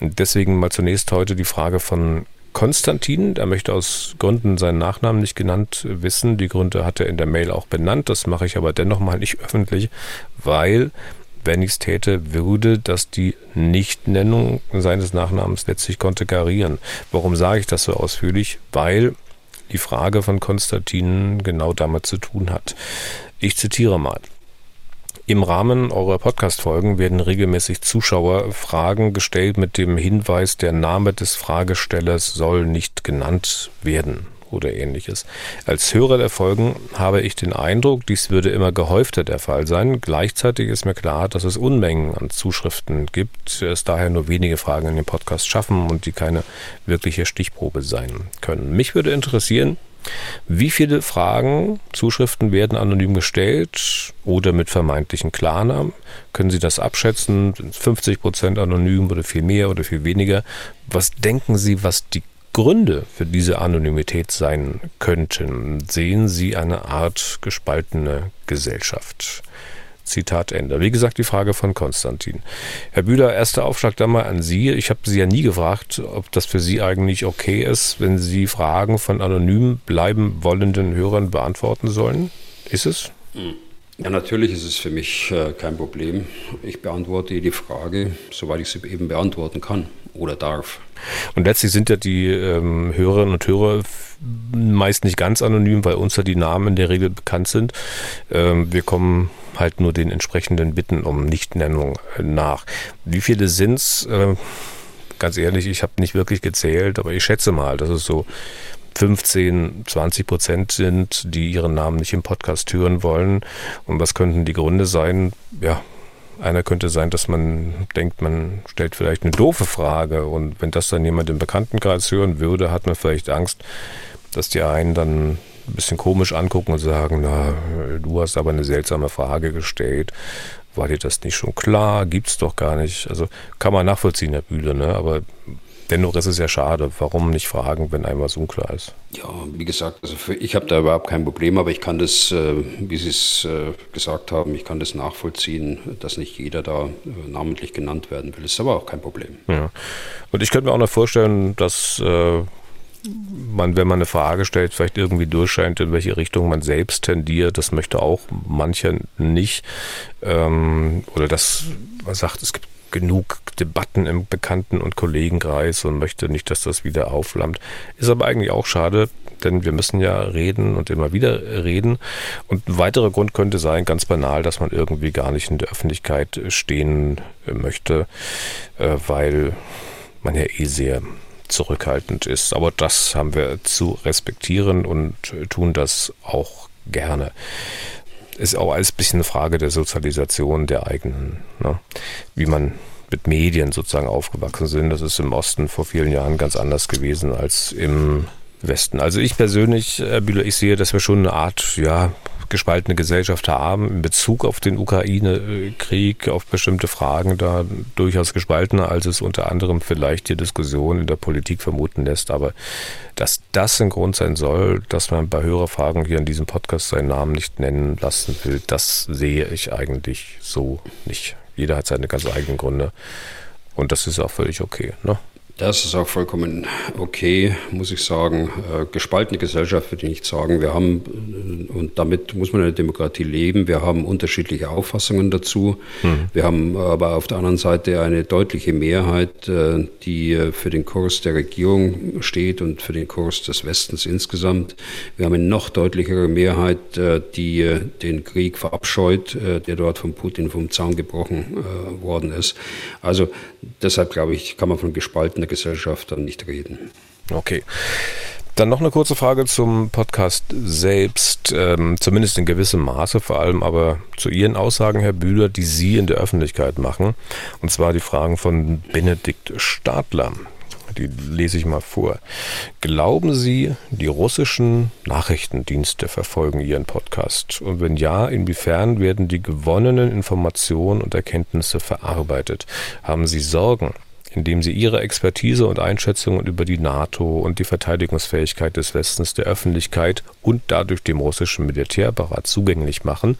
Deswegen mal zunächst heute die Frage von Konstantin. Er möchte aus Gründen seinen Nachnamen nicht genannt wissen. Die Gründe hat er in der Mail auch benannt. Das mache ich aber dennoch mal nicht öffentlich, weil wenn ich es täte, würde das die Nichtnennung seines Nachnamens letztlich konterkarieren. Warum sage ich das so ausführlich? Weil die Frage von Konstantin genau damit zu tun hat. Ich zitiere mal. Im Rahmen eurer Podcast-Folgen werden regelmäßig Zuschauer Fragen gestellt mit dem Hinweis, der Name des Fragestellers soll nicht genannt werden oder ähnliches. Als Hörer der Folgen habe ich den Eindruck, dies würde immer gehäufter der Fall sein. Gleichzeitig ist mir klar, dass es Unmengen an Zuschriften gibt, es daher nur wenige Fragen in den Podcast schaffen und die keine wirkliche Stichprobe sein können. Mich würde interessieren, wie viele Fragen, Zuschriften werden anonym gestellt oder mit vermeintlichen Klarnamen? Können Sie das abschätzen? Sind 50 Prozent anonym oder viel mehr oder viel weniger? Was denken Sie, was die Gründe für diese Anonymität sein könnten, sehen Sie eine Art gespaltene Gesellschaft. Zitat Ende. Wie gesagt, die Frage von Konstantin. Herr Bühler, erster Aufschlag da mal an Sie. Ich habe Sie ja nie gefragt, ob das für Sie eigentlich okay ist, wenn Sie Fragen von anonym bleiben wollenden Hörern beantworten sollen. Ist es? Ja, natürlich ist es für mich äh, kein Problem. Ich beantworte die Frage, soweit ich sie eben beantworten kann oder darf. Und letztlich sind ja die ähm, Hörerinnen und Hörer meist nicht ganz anonym, weil uns ja die Namen in der Regel bekannt sind. Ähm, wir kommen halt nur den entsprechenden Bitten um Nichtnennung nach. Wie viele sind's? Äh, ganz ehrlich, ich habe nicht wirklich gezählt, aber ich schätze mal, dass es so 15, 20 Prozent sind, die ihren Namen nicht im Podcast hören wollen. Und was könnten die Gründe sein? Ja, einer könnte sein, dass man denkt, man stellt vielleicht eine doofe Frage und wenn das dann jemand im Bekanntenkreis hören würde, hat man vielleicht Angst, dass die einen dann ein bisschen komisch angucken und sagen, na, du hast aber eine seltsame Frage gestellt. War dir das nicht schon klar? Gibt's doch gar nicht. Also kann man nachvollziehen, Herr Bühle, ne? Aber Dennoch ist es ja schade. Warum nicht fragen, wenn einmal so unklar ist? Ja, wie gesagt, also für, ich habe da überhaupt kein Problem, aber ich kann das, äh, wie Sie es äh, gesagt haben, ich kann das nachvollziehen, dass nicht jeder da äh, namentlich genannt werden will. Das ist aber auch kein Problem. Ja. Und ich könnte mir auch noch vorstellen, dass äh, man, wenn man eine Frage stellt, vielleicht irgendwie durchscheint, in welche Richtung man selbst tendiert. Das möchte auch mancher nicht. Ähm, oder dass man sagt, es gibt genug Debatten im Bekannten- und Kollegenkreis und möchte nicht, dass das wieder aufflammt. Ist aber eigentlich auch schade, denn wir müssen ja reden und immer wieder reden. Und ein weiterer Grund könnte sein, ganz banal, dass man irgendwie gar nicht in der Öffentlichkeit stehen möchte, äh, weil man ja eh sehr zurückhaltend ist. Aber das haben wir zu respektieren und tun das auch gerne ist auch alles ein bisschen eine Frage der Sozialisation der eigenen, ne? wie man mit Medien sozusagen aufgewachsen sind. Das ist im Osten vor vielen Jahren ganz anders gewesen als im Westen. Also ich persönlich, Herr Bühler, ich sehe, dass wir schon eine Art, ja, gespaltene Gesellschaft haben in Bezug auf den Ukraine-Krieg, auf bestimmte Fragen da durchaus gespaltener, als es unter anderem vielleicht die Diskussion in der Politik vermuten lässt. Aber dass das ein Grund sein soll, dass man bei Hörerfragen hier in diesem Podcast seinen Namen nicht nennen lassen will, das sehe ich eigentlich so nicht. Jeder hat seine ganz eigenen Gründe. Und das ist auch völlig okay. Ne? Das ist auch vollkommen okay, muss ich sagen. Äh, gespaltene Gesellschaft würde ich nicht sagen. Wir haben, äh, und damit muss man in der Demokratie leben, wir haben unterschiedliche Auffassungen dazu. Mhm. Wir haben aber auf der anderen Seite eine deutliche Mehrheit, äh, die für den Kurs der Regierung steht und für den Kurs des Westens insgesamt. Wir haben eine noch deutlichere Mehrheit, die den Krieg verabscheut, der dort von Putin vom Zaun gebrochen worden ist. Also deshalb glaube ich, kann man von gespaltener Gesellschaft dann nicht reden. Okay. Dann noch eine kurze Frage zum Podcast selbst, ähm, zumindest in gewissem Maße, vor allem aber zu Ihren Aussagen, Herr Bühler, die Sie in der Öffentlichkeit machen. Und zwar die Fragen von Benedikt Stadler. Die lese ich mal vor. Glauben Sie, die russischen Nachrichtendienste verfolgen Ihren Podcast? Und wenn ja, inwiefern werden die gewonnenen Informationen und Erkenntnisse verarbeitet? Haben Sie Sorgen, indem sie ihre Expertise und Einschätzungen über die NATO und die Verteidigungsfähigkeit des Westens der Öffentlichkeit und dadurch dem russischen Militärapparat zugänglich machen,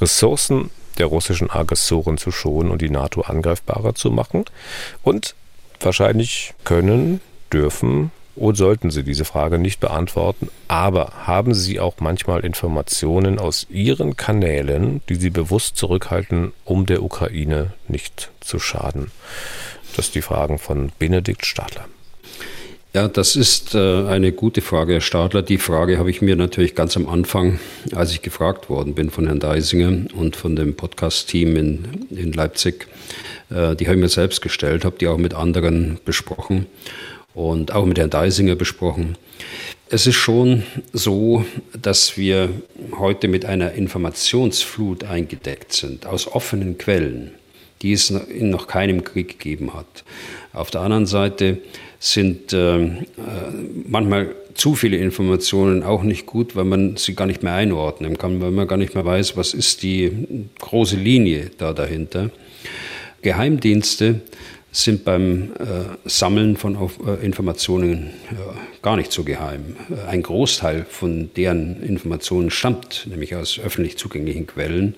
Ressourcen der russischen Aggressoren zu schonen und die NATO angreifbarer zu machen und wahrscheinlich können, dürfen und sollten Sie diese Frage nicht beantworten, aber haben Sie auch manchmal Informationen aus Ihren Kanälen, die Sie bewusst zurückhalten, um der Ukraine nicht zu schaden? Das sind die Fragen von Benedikt Stadler. Ja, das ist äh, eine gute Frage, Herr Stadler. Die Frage habe ich mir natürlich ganz am Anfang, als ich gefragt worden bin von Herrn Deisinger und von dem Podcast-Team in, in Leipzig, äh, die habe ich mir selbst gestellt, habe die auch mit anderen besprochen und auch mit Herrn Deisinger besprochen. Es ist schon so, dass wir heute mit einer Informationsflut eingedeckt sind, aus offenen Quellen die es in noch keinem Krieg gegeben hat. Auf der anderen Seite sind äh, äh, manchmal zu viele Informationen auch nicht gut, weil man sie gar nicht mehr einordnen kann, weil man gar nicht mehr weiß, was ist die große Linie da dahinter. Geheimdienste sind beim äh, Sammeln von äh, Informationen ja, gar nicht so geheim. Ein Großteil von deren Informationen stammt nämlich aus öffentlich zugänglichen Quellen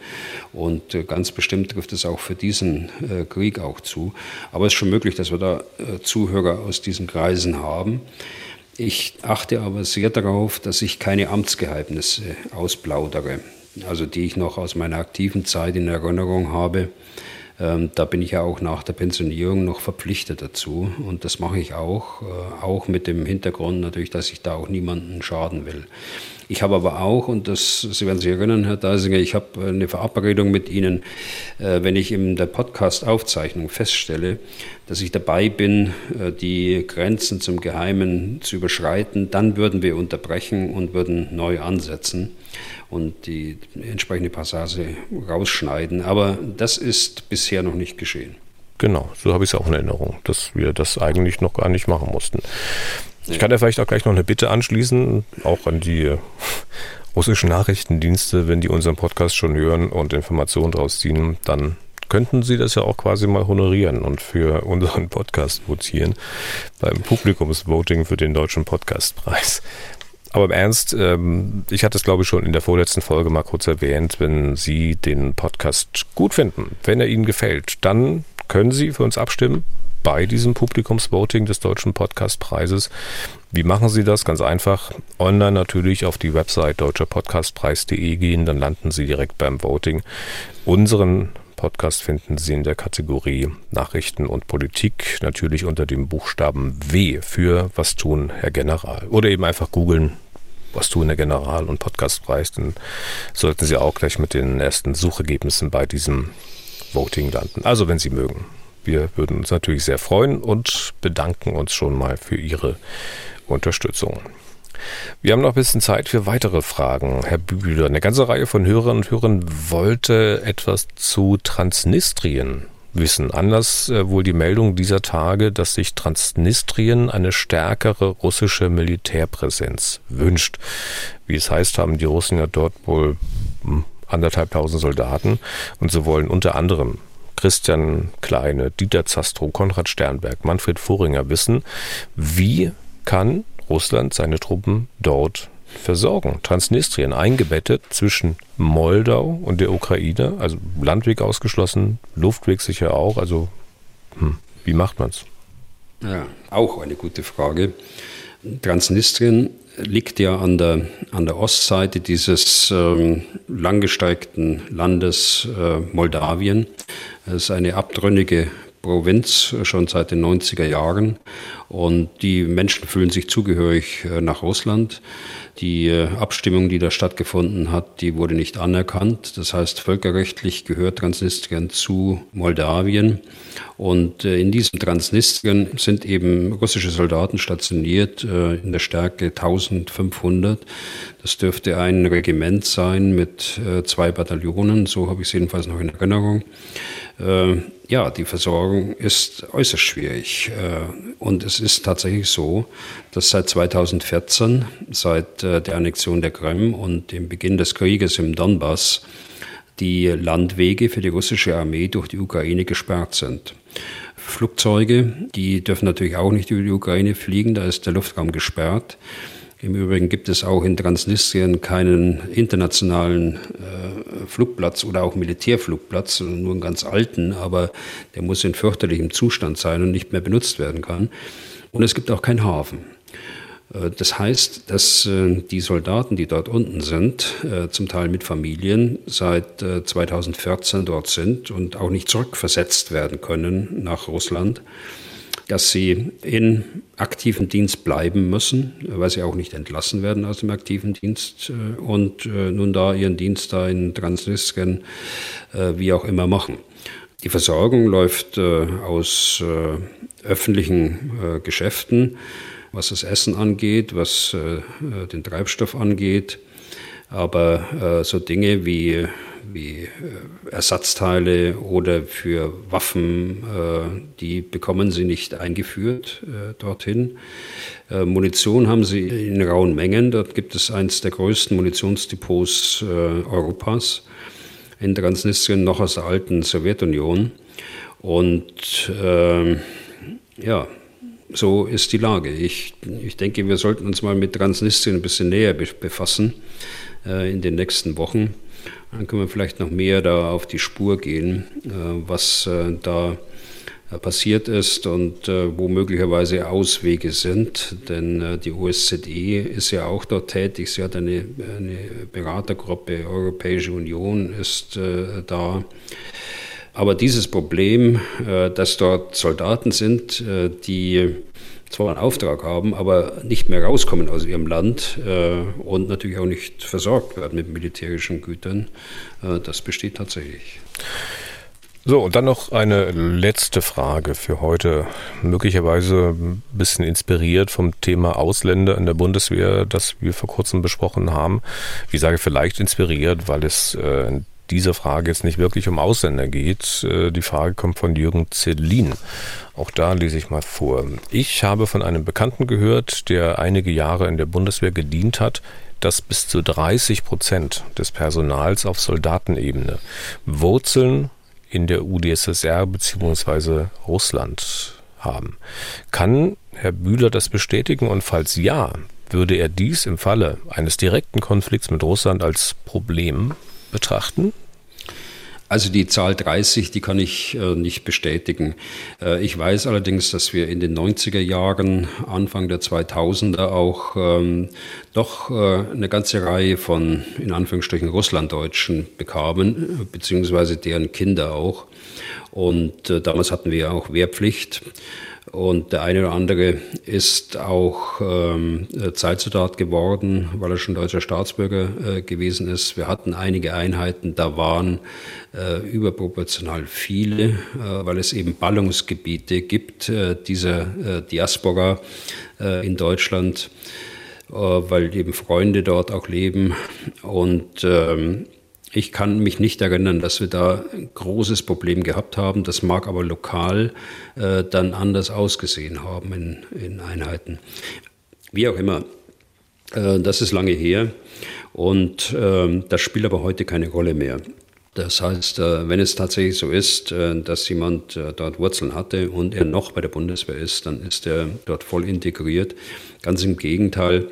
und äh, ganz bestimmt trifft es auch für diesen äh, Krieg auch zu. Aber es ist schon möglich, dass wir da äh, Zuhörer aus diesen Kreisen haben. Ich achte aber sehr darauf, dass ich keine Amtsgeheimnisse ausplaudere, also die ich noch aus meiner aktiven Zeit in Erinnerung habe da bin ich ja auch nach der Pensionierung noch verpflichtet dazu. Und das mache ich auch, äh, auch mit dem Hintergrund natürlich, dass ich da auch niemanden schaden will. Ich habe aber auch, und das, Sie werden sich erinnern, Herr Deisinger, ich habe eine Verabredung mit Ihnen, äh, wenn ich in der Podcast-Aufzeichnung feststelle, dass ich dabei bin, äh, die Grenzen zum Geheimen zu überschreiten, dann würden wir unterbrechen und würden neu ansetzen und die entsprechende Passage rausschneiden. Aber das ist bisher noch nicht geschehen. Genau, so habe ich es auch in Erinnerung, dass wir das eigentlich noch gar nicht machen mussten. Ich kann ja vielleicht auch gleich noch eine Bitte anschließen, auch an die russischen Nachrichtendienste, wenn die unseren Podcast schon hören und Informationen daraus ziehen, dann könnten Sie das ja auch quasi mal honorieren und für unseren Podcast votieren beim Publikumsvoting für den Deutschen Podcastpreis. Aber im Ernst, ähm, ich hatte es glaube ich schon in der vorletzten Folge mal kurz erwähnt, wenn Sie den Podcast gut finden, wenn er Ihnen gefällt, dann können Sie für uns abstimmen bei diesem Publikumsvoting des Deutschen Podcastpreises. Wie machen Sie das? Ganz einfach. Online natürlich auf die Website deutscherpodcastpreis.de gehen, dann landen Sie direkt beim Voting. Unseren Podcast finden Sie in der Kategorie Nachrichten und Politik, natürlich unter dem Buchstaben W für Was tun, Herr General. Oder eben einfach googeln, was tun, Herr General und Podcastpreis. Dann sollten Sie auch gleich mit den ersten Suchergebnissen bei diesem Voting landen. Also, wenn Sie mögen. Wir würden uns natürlich sehr freuen und bedanken uns schon mal für Ihre Unterstützung. Wir haben noch ein bisschen Zeit für weitere Fragen. Herr Bühler, eine ganze Reihe von Hörerinnen und Hörern wollte etwas zu Transnistrien wissen. Anders äh, wohl die Meldung dieser Tage, dass sich Transnistrien eine stärkere russische Militärpräsenz wünscht. Wie es heißt, haben die Russen ja dort wohl hm, anderthalb tausend Soldaten und sie wollen unter anderem Christian Kleine, Dieter Zastrow, Konrad Sternberg, Manfred Voringer wissen, wie kann Russland seine Truppen dort versorgen. Transnistrien eingebettet zwischen Moldau und der Ukraine, also Landweg ausgeschlossen, Luftweg sicher auch. Also, hm, wie macht man es? Ja, auch eine gute Frage. Transnistrien liegt ja an der, an der Ostseite dieses ähm, langgestreckten Landes äh, Moldawien. Es ist eine abtrünnige Provinz schon seit den 90er Jahren und die Menschen fühlen sich zugehörig äh, nach Russland. Die äh, Abstimmung, die da stattgefunden hat, die wurde nicht anerkannt. Das heißt, völkerrechtlich gehört Transnistrien zu Moldawien. Und äh, in diesem Transnistrien sind eben russische Soldaten stationiert in der Stärke 1500. Das dürfte ein Regiment sein mit zwei Bataillonen, so habe ich es jedenfalls noch in Erinnerung ja, die Versorgung ist äußerst schwierig. Äh, und es ist tatsächlich so, dass seit 2014, seit äh, der Annexion der Krim und dem Beginn des Krieges im Donbass, die Landwege für die russische Armee durch die Ukraine gesperrt sind. Flugzeuge, die dürfen natürlich auch nicht über die Ukraine fliegen, da ist der Luftraum gesperrt. Im Übrigen gibt es auch in Transnistrien keinen internationalen äh, Flugplatz oder auch Militärflugplatz, nur einen ganz alten, aber der muss in fürchterlichem Zustand sein und nicht mehr benutzt werden kann. Und es gibt auch keinen Hafen. Äh, das heißt, dass äh, die Soldaten, die dort unten sind, äh, zum Teil mit Familien, seit 2014 dort sind und auch nicht zurückversetzt werden können nach Russland dass sie in aktiven Dienst bleiben müssen, weil sie auch nicht entlassen werden aus dem aktiven Dienst äh, und äh, nun da ihren Dienst da in Transnistrien äh, wie auch immer machen. Die Versorgung läuft aus öffentlichen Geschäften, was das Essen angeht, was den Treibstoff angeht, aber so Dinge wie wie äh, Ersatzteile oder für Waffen, äh, die bekommen sie nicht eingeführt äh, dorthin. Munition haben sie in rauen Mengen. Dort gibt es eines der größten Munitionsdepots Europas in Transnistrien, noch aus der alten Sowjetunion. Und äh, ja, so ist die Lage. Ich, ich denke, wir sollten uns mal mit Transnistrien ein bisschen näher befassen äh, in den nächsten Wochen. Dann können wir vielleicht noch mehr da auf die Spur gehen, äh, was äh, da äh, passiert ist und wo möglicherweise Auswege sind. Denn die OSZE ist ja auch dort tätig. Sie hat eine, eine Beratergruppe, Europäische Union ist da. Aber dieses Problem, dass dort Soldaten sind, die zwar einen Auftrag haben, aber nicht mehr rauskommen aus ihrem Land äh, und natürlich auch nicht versorgt werden mit militärischen Gütern. Äh, das besteht tatsächlich. So, und dann noch eine letzte Frage für heute. Möglicherweise ein bisschen inspiriert vom Thema Ausländer in der Bundeswehr, das wir vor kurzem besprochen haben. Ich sage vielleicht inspiriert, weil es äh, in diese Frage jetzt nicht wirklich um Ausländer geht. Äh, die Frage kommt von Jürgen Zellin. Auch da lese ich mal vor. Ich habe von einem Bekannten gehört, der einige Jahre in der Bundeswehr gedient hat, dass bis zu 30 Prozent des Personals auf Soldatenebene Wurzeln in der UdSSR bzw. Russland haben. Kann Herr Bühler das bestätigen und falls ja, würde er dies im Falle eines direkten Konflikts mit Russland als Problem betrachten? Also die Zahl 30, die kann ich äh, nicht bestätigen. Äh, ich weiß allerdings, dass wir in den 90er Jahren, Anfang der 2000er auch ähm, doch äh, eine ganze Reihe von, in Anführungsstrichen, Russlanddeutschen bekamen, beziehungsweise deren Kinder auch. Und äh, damals hatten wir auch Wehrpflicht. Und der eine oder andere ist auch ähm, Zeitsoldat geworden, weil er schon deutscher Staatsbürger äh, gewesen ist. Wir hatten einige Einheiten, da waren äh, überproportional viele, äh, weil es eben Ballungsgebiete gibt äh, dieser äh, Diaspora äh, in Deutschland, weil eben Freunde dort auch leben. Und ähm, ich kann mich nicht erinnern, dass wir da ein großes Problem gehabt haben. Das mag aber lokal äh, dann anders ausgesehen haben in, in Einheiten. Wie auch immer, äh, das ist lange her und äh, das spielt aber heute keine Rolle mehr. Das heißt, äh, wenn es tatsächlich so ist, äh, dass jemand äh, dort Wurzeln hatte und er noch bei der Bundeswehr ist, dann ist er dort voll integriert. Ganz im Gegenteil,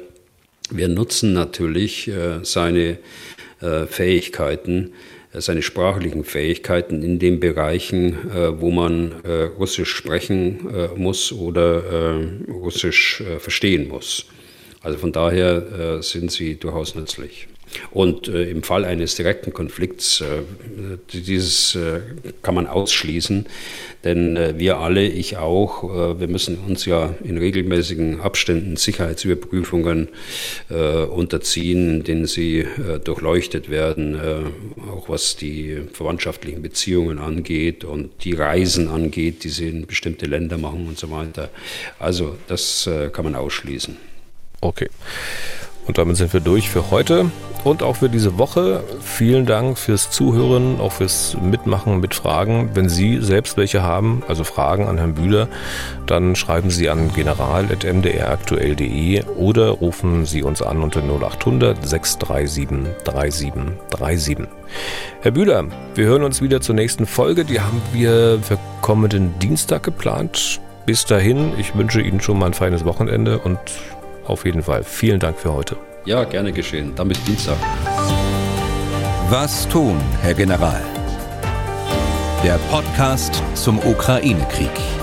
wir nutzen natürlich seine Fähigkeiten, äh, seine sprachlichen Fähigkeiten in den Bereichen, äh, wo man Russisch sprechen muss oder Russisch verstehen muss. Also von daher sind sie durchaus nützlich. Und äh, im Fall eines direkten Konflikts, äh, dieses äh, kann man ausschließen, denn äh, wir alle, ich auch, äh, wir müssen uns ja in regelmäßigen Abständen Sicherheitsüberprüfungen äh, unterziehen, in denen sie durchleuchtet werden, auch was die verwandtschaftlichen Beziehungen angeht und die Reisen angeht, die sie in bestimmte Länder machen und so weiter. Also das kann man ausschließen. Okay. Und damit sind wir durch für heute und auch für diese Woche. Vielen Dank fürs Zuhören, auch fürs Mitmachen mit Fragen. Wenn Sie selbst welche haben, also Fragen an Herrn Bühler, dann schreiben Sie an general.mdraktuell.de oder rufen Sie uns an unter 0800 637 3737. Herr Bühler, wir hören uns wieder zur nächsten Folge. Die haben wir für kommenden Dienstag geplant. Bis dahin, ich wünsche Ihnen schon mal ein feines Wochenende und auf jeden Fall vielen Dank für heute. Ja, gerne geschehen. Dann bis Dienstag. Was tun, Herr General? Der Podcast zum Ukraine-Krieg.